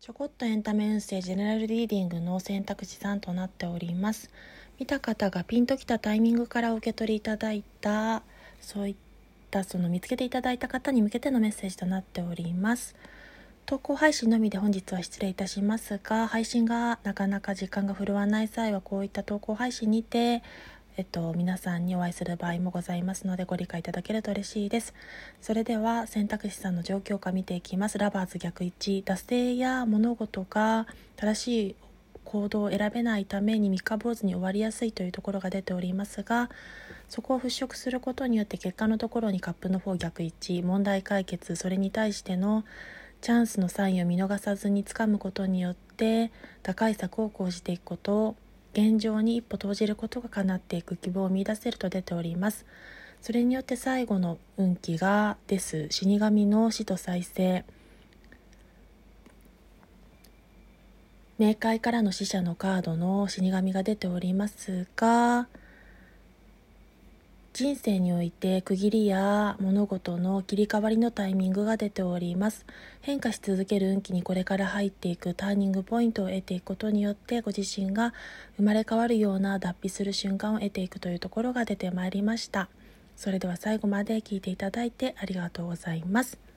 ちょこっとエンタメ運勢ジェネラルリーディングの選択肢3となっております。見た方がピンときたタイミングからお受け取りいただいたそういったその見つけていただいた方に向けてのメッセージとなっております。投稿配信のみで本日は失礼いたしますが配信がなかなか時間が振るわない際はこういった投稿配信にてえっと、皆さんにお会いする場合もございますのでご理解いただけると嬉しいです。それでは選択肢さんの状況下見ていきます。ラバーズ逆1、惰性や物事が正しい行動を選べないために三日坊主に終わりやすいというところが出ておりますがそこを払拭することによって結果のところにカップの方逆1問題解決それに対してのチャンスのサインを見逃さずにつかむことによって打開策を講じていくこと現状に一歩投じることが叶っていく希望を見出せると出ております。それによって最後の運気がです。死神の死と再生。冥界からの死者のカードの死神が出ておりますが人生において区切りや物事の切り替わりのタイミングが出ております。変化し続ける運気にこれから入っていくターニングポイントを得ていくことによってご自身が生まれ変わるような脱皮する瞬間を得ていくというところが出てまいりました。それでは最後まで聞いていただいてありがとうございます。